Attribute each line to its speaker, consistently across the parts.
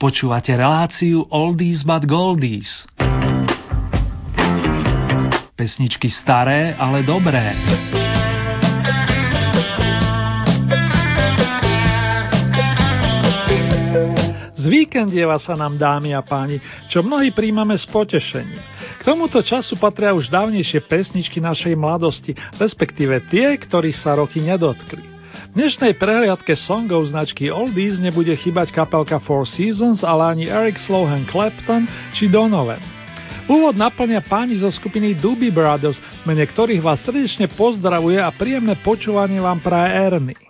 Speaker 1: Počúvate reláciu Oldies but Goldies. Pesničky staré, ale dobré.
Speaker 2: Z víkendieva sa nám, dámy a páni, čo mnohí príjmame s potešením. K tomuto času patria už dávnejšie pesničky našej mladosti, respektíve tie, ktorých sa roky nedotkli. V dnešnej prehliadke songov značky Oldies nebude chýbať kapelka Four Seasons, ale ani Eric Slohan Clapton či Donovan. Úvod naplňa páni zo skupiny Doobie Brothers, mene ktorých vás srdečne pozdravuje a príjemné počúvanie vám praje Ernie.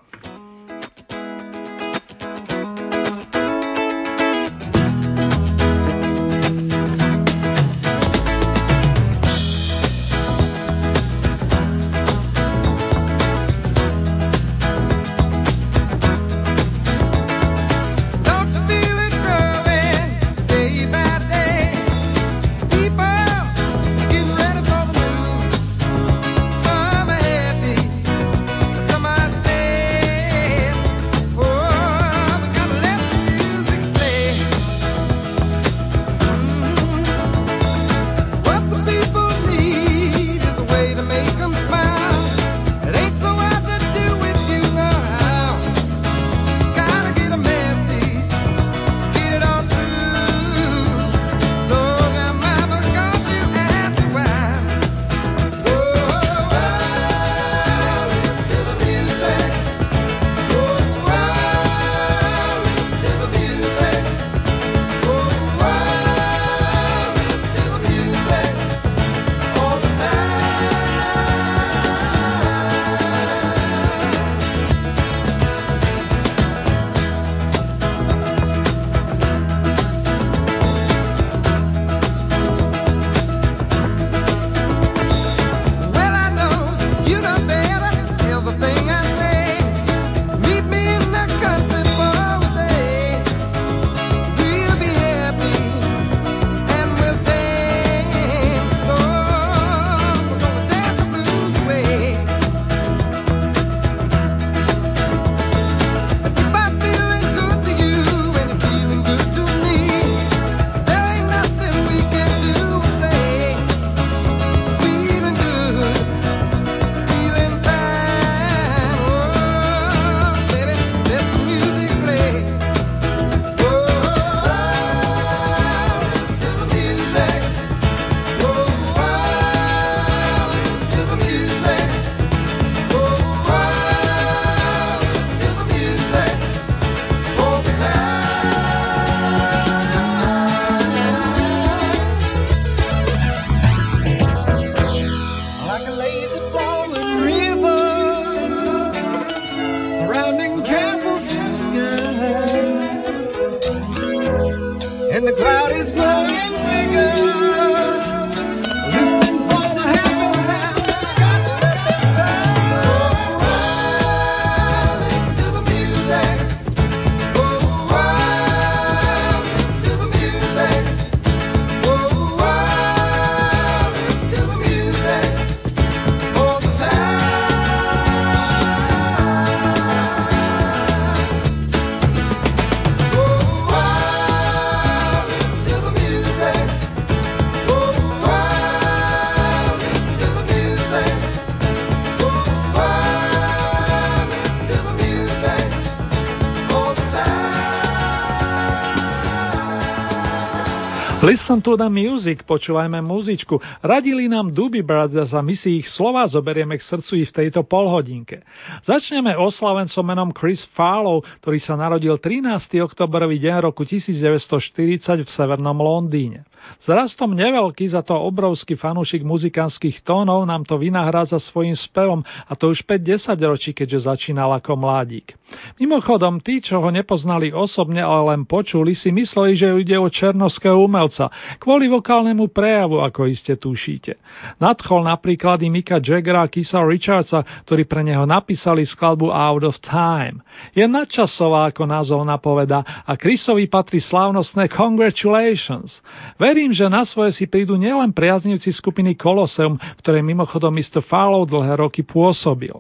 Speaker 2: The music, počúvajme muzičku. Radili nám Doobie Brothers a my si ich slova zoberieme k srdcu i v tejto polhodinke. Začneme oslavencom menom Chris Farlow, ktorý sa narodil 13. oktobrový deň roku 1940 v severnom Londýne. S rastom neveľký, za to obrovský fanúšik muzikánskych tónov nám to vynahrádza svojim spevom a to už 5-10 ročí, keďže začínal ako mladík. Mimochodom, tí, čo ho nepoznali osobne, ale len počuli, si mysleli, že ide o černovského umelca, kvôli vokálnemu prejavu, ako iste tušíte. Nadchol napríklad i Mika Jaggera a Kisa Richardsa, ktorí pre neho napísali skladbu Out of Time. Je nadčasová, ako názov napoveda, a Chrisovi patrí slávnostné Congratulations. Verím, že na svoje si prídu nielen priaznivci skupiny Colosseum, v ktorej mimochodom Mr. Farlow dlhé roky pôsobil.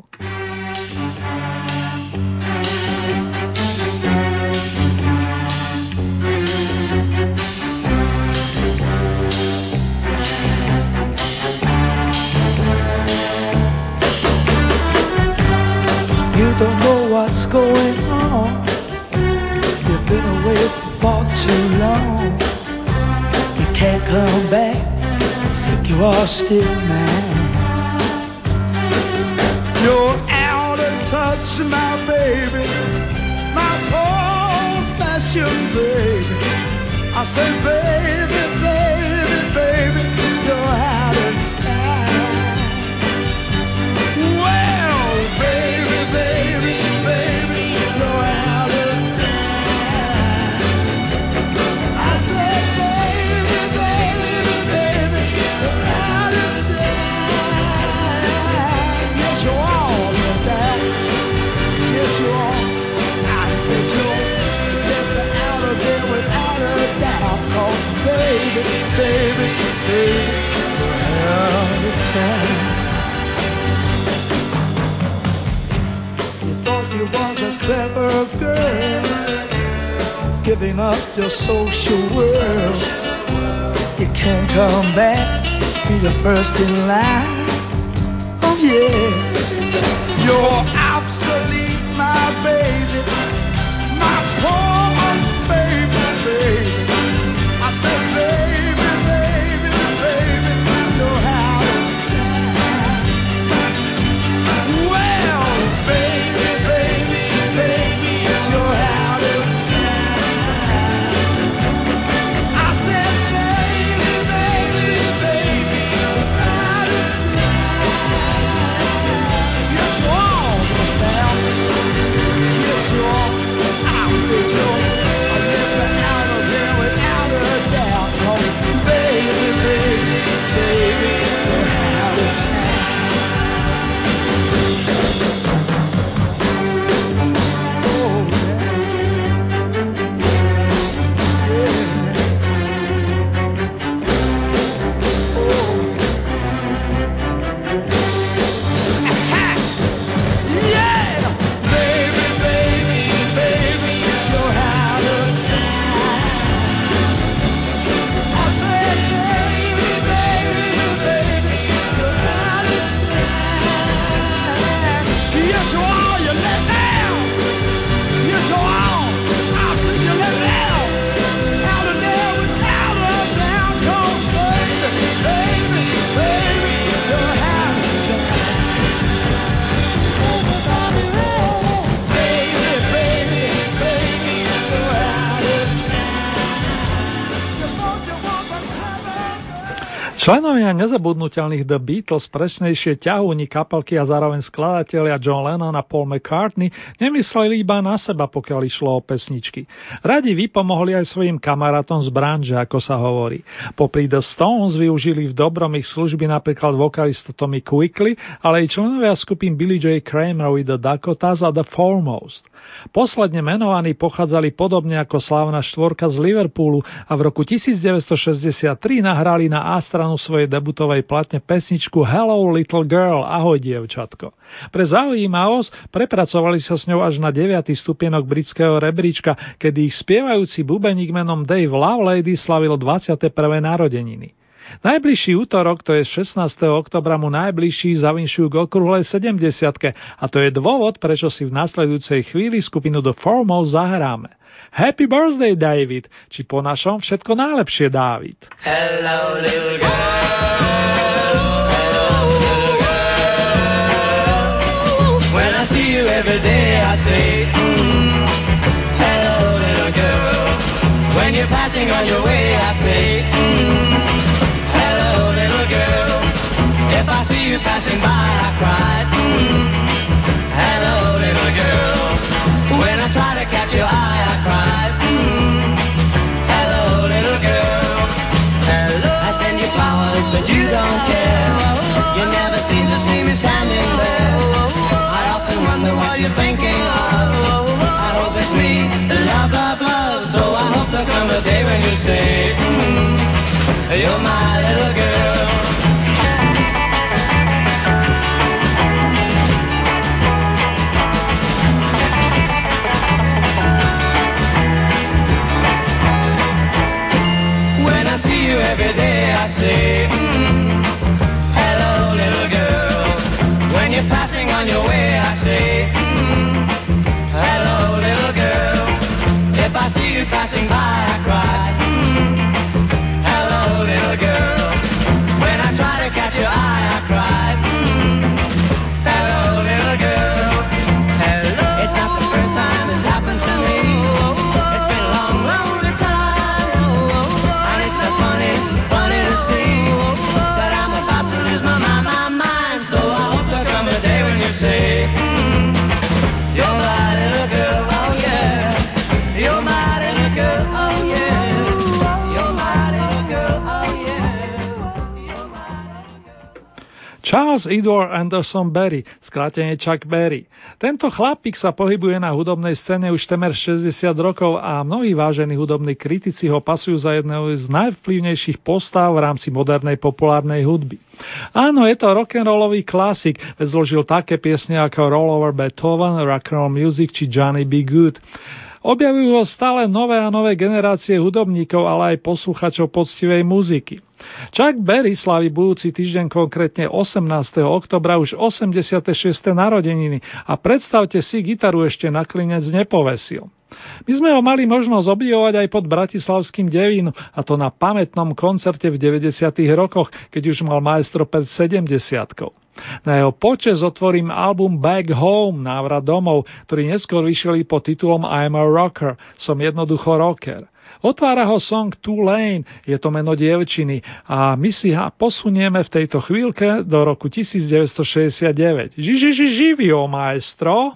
Speaker 3: Are still mine. You're out of touch, my baby, my old fashioned baby. I say, baby, giving up your social world. You can't come back, be the first in line. Oh yeah, you're
Speaker 1: Členovia nezabudnutelných The Beatles, presnejšie ťahúni kapelky a zároveň skladatelia John Lennon a Paul McCartney nemysleli iba na seba, pokiaľ išlo o pesničky. Radi vypomohli aj svojim kamarátom z branže, ako sa hovorí. Popri The Stones využili v dobrom ich služby napríklad vokalista Tommy Quickly, ale aj členovia skupín Billy J. Kramerovi The Dakotas a The Foremost. Posledne menovaní pochádzali podobne ako slávna štvorka z Liverpoolu a v roku 1963 nahrali na A stranu svojej debutovej platne pesničku Hello Little Girl, ahoj dievčatko. Pre zaujímavosť prepracovali sa s ňou až na 9. stupienok britského rebríčka, kedy ich spievajúci bubeník menom Dave Lovelady slavil 21. narodeniny. Najbližší útorok, to je 16. oktobra, mu najbližší zavinšujú k okrúhlej 70 a to je dôvod, prečo si v nasledujúcej chvíli skupinu The Foremost zahráme. Happy birthday, David, či po našom všetko najlepšie, Dávid.
Speaker 3: Hello, little girl. You're my
Speaker 4: Charles Edward Anderson Berry, skrátenie Chuck Berry. Tento chlapík sa pohybuje na hudobnej scéne už temer 60 rokov a mnohí vážení hudobní kritici ho pasujú za jedného z najvplyvnejších postav v rámci modernej populárnej hudby. Áno, je to rock'n'rollový klasik, zložil také piesne ako Roll Over Beethoven, Rock Music či Johnny Be Good. Objavujú ho stále nové a nové generácie hudobníkov, ale aj posluchačov poctivej muziky. Chuck Berry slaví budúci týždeň konkrétne 18. oktobra už 86. narodeniny a predstavte si, gitaru ešte na klinec nepovesil. My sme ho mali možnosť obdivovať aj pod Bratislavským devínu, a to na pamätnom koncerte v 90. rokoch, keď už mal maestro pred 70 Na jeho počes otvorím album Back Home, návrat domov, ktorý neskôr vyšiel pod titulom I'm a Rocker, som jednoducho rocker. Otvára ho song Too Lane, je to meno dievčiny a my si ha posunieme v tejto chvíľke do roku 1969. Ži, ži, ži, živio, maestro!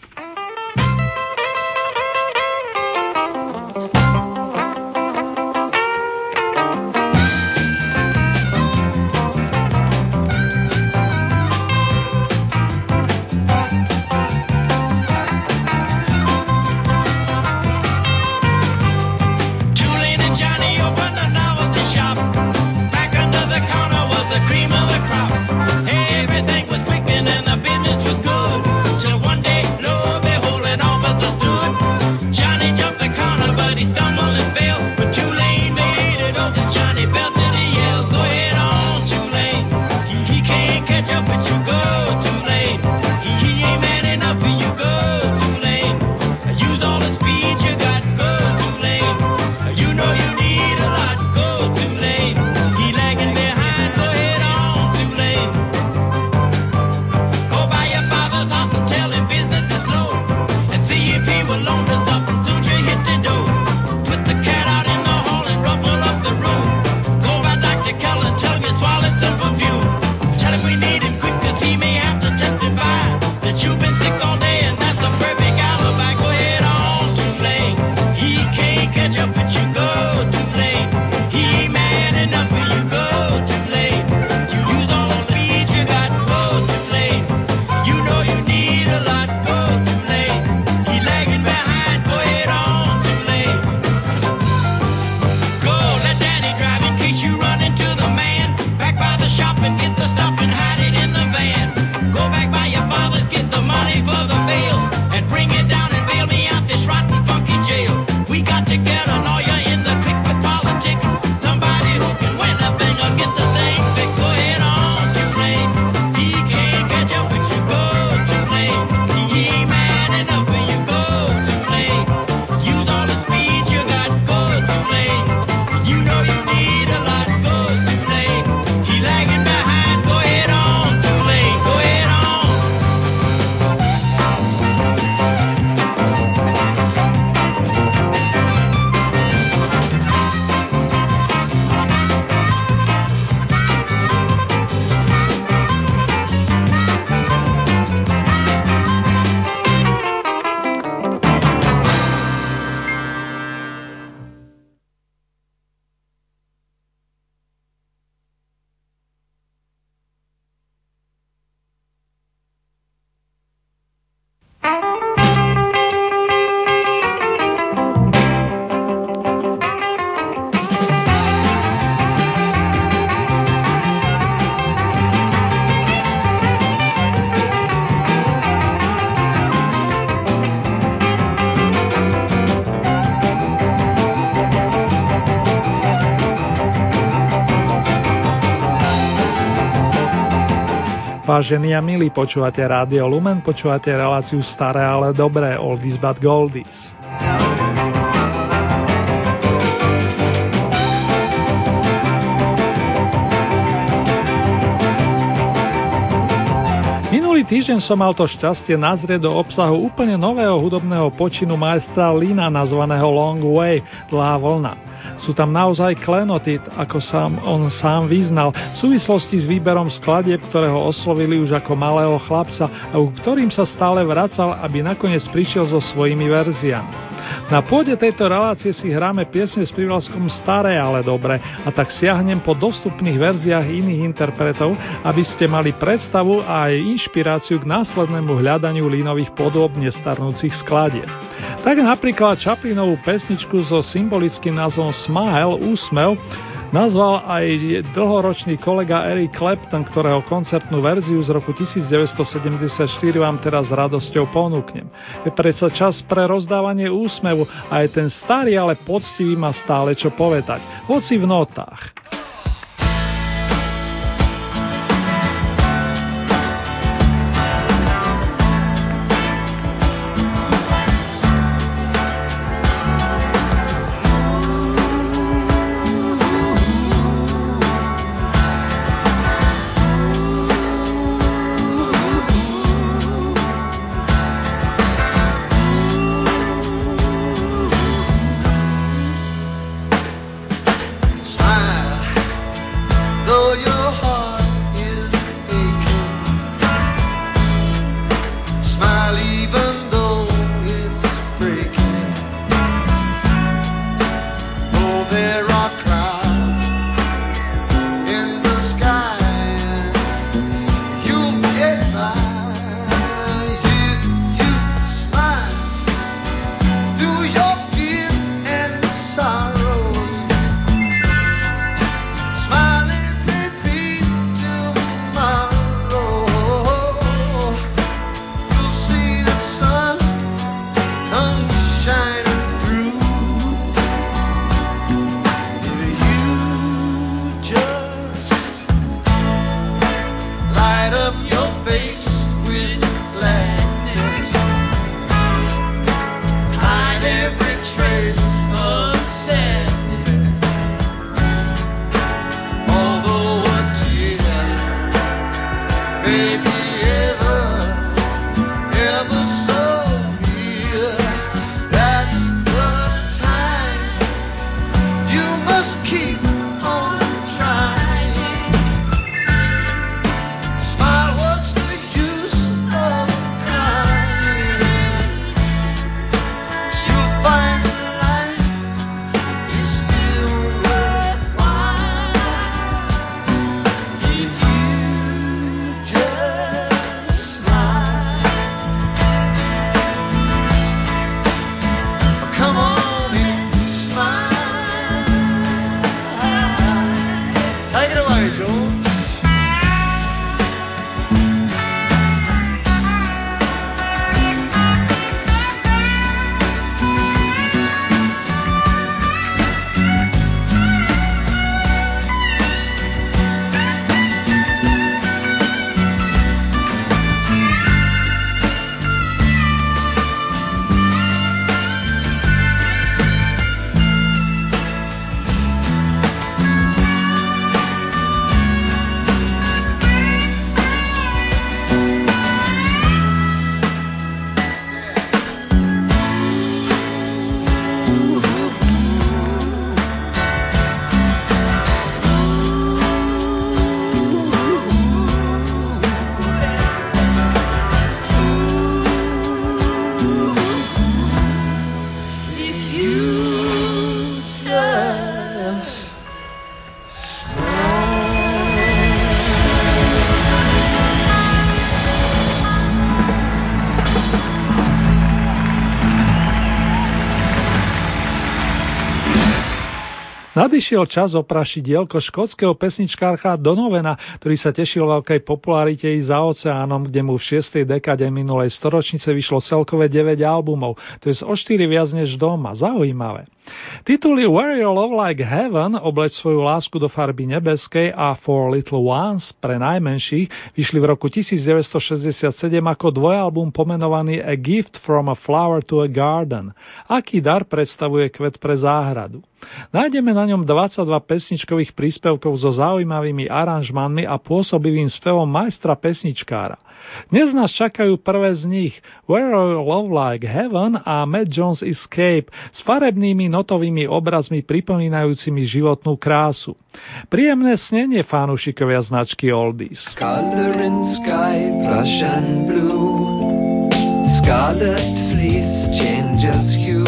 Speaker 4: Vážení a milí, počúvate Rádio Lumen, počúvate reláciu Staré, ale dobré, Oldies but Goldies. Minulý týždeň som mal to šťastie nazrieť do obsahu úplne nového hudobného počinu majstra Lina nazvaného Long Way, dlhá vlna. Sú tam naozaj klenoty, ako sám on sám vyznal, v súvislosti s výberom skladieb, ktoré ho oslovili už ako malého chlapca a u ktorým sa stále vracal, aby nakoniec prišiel so svojimi verziami.
Speaker 1: Na pôde tejto relácie si hráme piesne s prívlaskom Staré, ale dobre a tak siahnem po dostupných verziách iných interpretov, aby ste mali predstavu a aj inšpiráciu k následnému hľadaniu línových podob nestarnúcich skladieb. Tak napríklad Chaplinovú pesničku so symbolickým názvom Smile, úsmev, Nazval aj dlhoročný kolega Eric Clapton, ktorého koncertnú verziu z roku 1974 vám teraz s radosťou ponúknem. Je predsa čas pre rozdávanie úsmevu a aj ten starý, ale poctivý má stále čo povedať, hoci v notách. Nadišiel čas oprašiť dielko škótskeho pesničkárcha Donovena, ktorý sa tešil veľkej popularite i za oceánom, kde mu v 6. dekade minulej storočnice vyšlo celkové 9 albumov, to je o 4 viac než doma. Zaujímavé. Tituly Where Your Love Like Heaven, obleť svoju lásku do farby nebeskej a For Little Ones pre najmenších vyšli v roku 1967 ako dvojalbum pomenovaný A Gift from a Flower to a Garden. Aký dar predstavuje kvet pre záhradu? Nájdeme na ňom 22 pesničkových príspevkov so zaujímavými aranžmanmi a pôsobivým spevom majstra pesničkára. Dnes nás čakajú prvé z nich Where Your Love Like Heaven a Matt Jones Escape s farebnými notovými obrazmi pripomínajúcimi životnú krásu. Príjemné snenie fanúšikovia značky Oldies. Color in sky, Prussian blue Scarlet fleece changes hue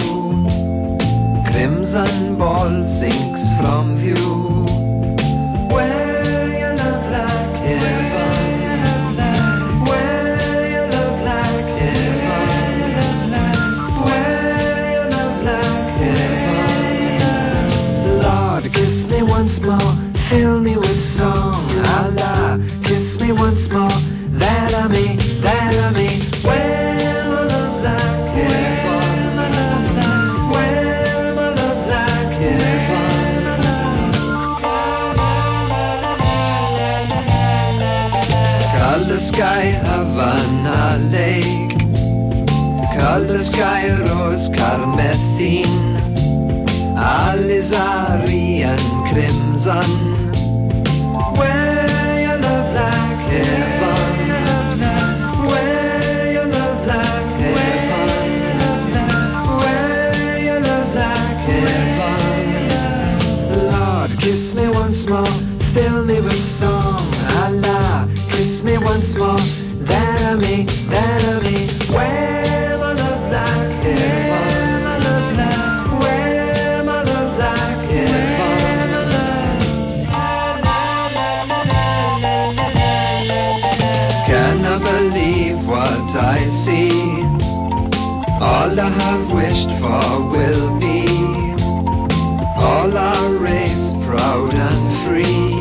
Speaker 5: crimson ball sinks from view. More, fill me with song. Allah, kiss me once more, that I may, that I may. My love like my love like heaven. Color sky, Havana Lake. Color sky, rose carmethine. Believe what I see? All I have wished for will be. All our race proud and free.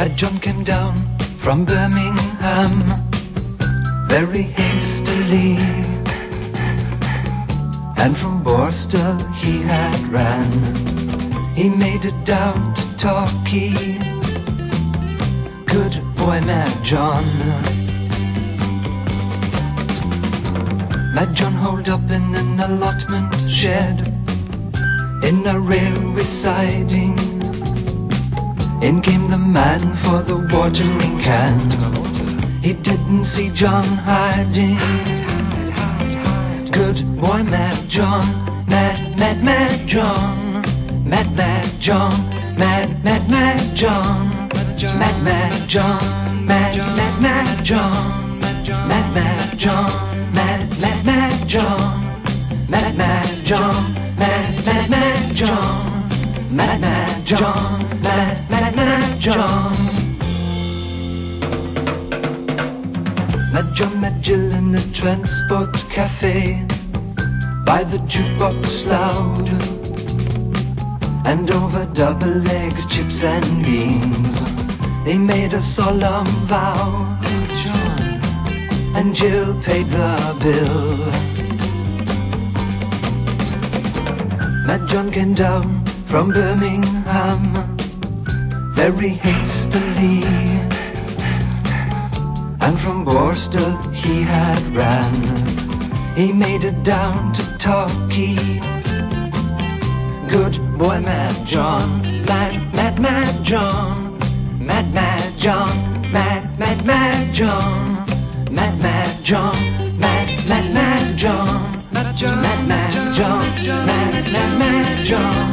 Speaker 5: Mad John came down from Birmingham very hastily, and from Borstal he had ran. He made it down to Torquay. Good boy, Mad John. Mad John holed up in an allotment shed in a railway siding. In came the man for the watering can. He didn't see John hiding. Good boy, Mad John. Mad, mad, mad John. Mad, mad John. Mad, mad, mad John. Mad, mad John. Mad, mad, mad John. Mad, mad John. Mad, mad, mad John. Mad, mad John. Mad, mad, mad John. Mad, mad John. Mad, mad, mad John. Mad John met Jill in the transport cafe by the jukebox loud and over double eggs, chips and beans. They made a solemn vow, and Jill paid the bill. Mad John came down from Birmingham very hastily, and from Borstal he had ran. He made it down to Torquay. Good boy, Mad John, mad, mad, mad John, mad, mad John, mad, mad, mad John, mad, mad John, mad, mad, mad John, mad, mad, mad John, mad, mad, mad John,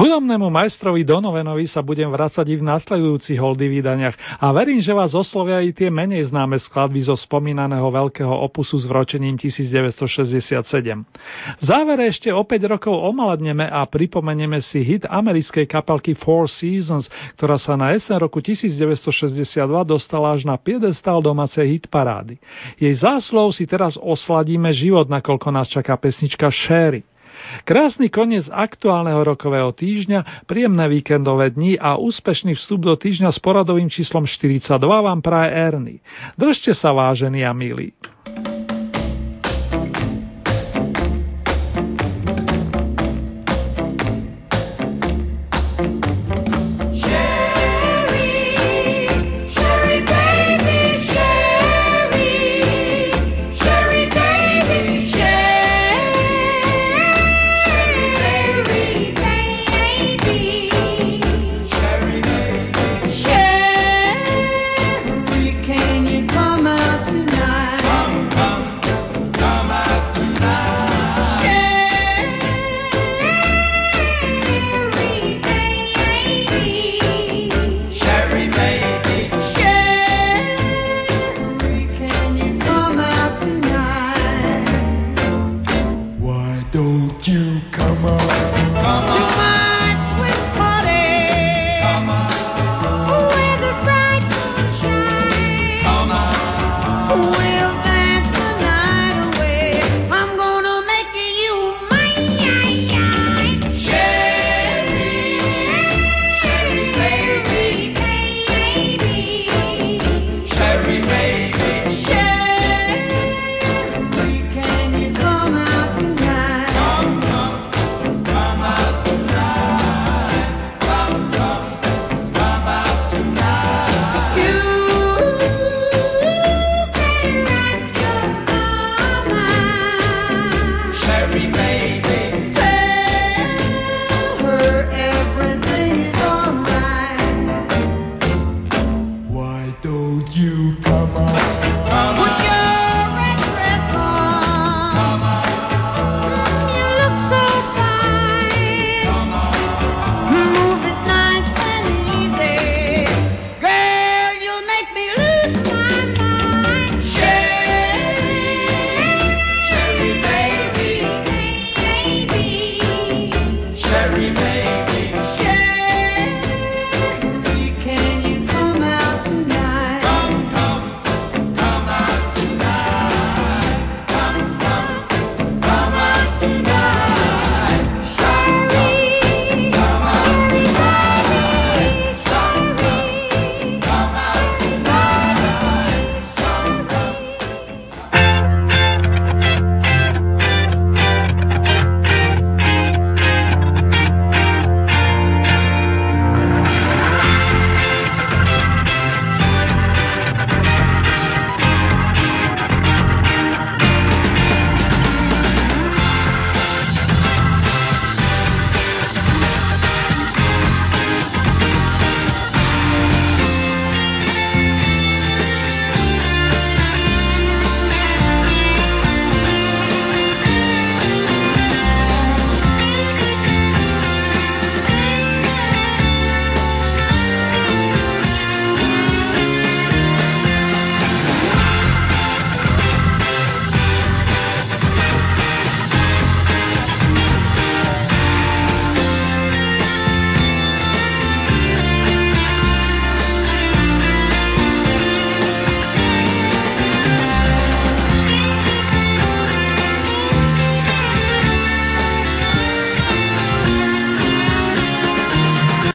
Speaker 1: hudobnému majstrovi Donovenovi sa budem vracať i v nasledujúcich holdy vydaniach a verím, že vás oslovia i tie menej známe skladby zo spomínaného veľkého opusu s vročením 1967. V závere ešte o 5 rokov omaladneme a pripomenieme si hit americkej kapelky Four Seasons, ktorá sa na jeseň roku 1962 dostala až na piedestal domácej hit parády. Jej záslov si teraz osladíme život, nakoľko nás čaká pesnička Sherry. Krásny koniec aktuálneho rokového týždňa, príjemné víkendové dni a úspešný vstup do týždňa s poradovým číslom 42 vám praje Erny. Držte sa vážení a milí.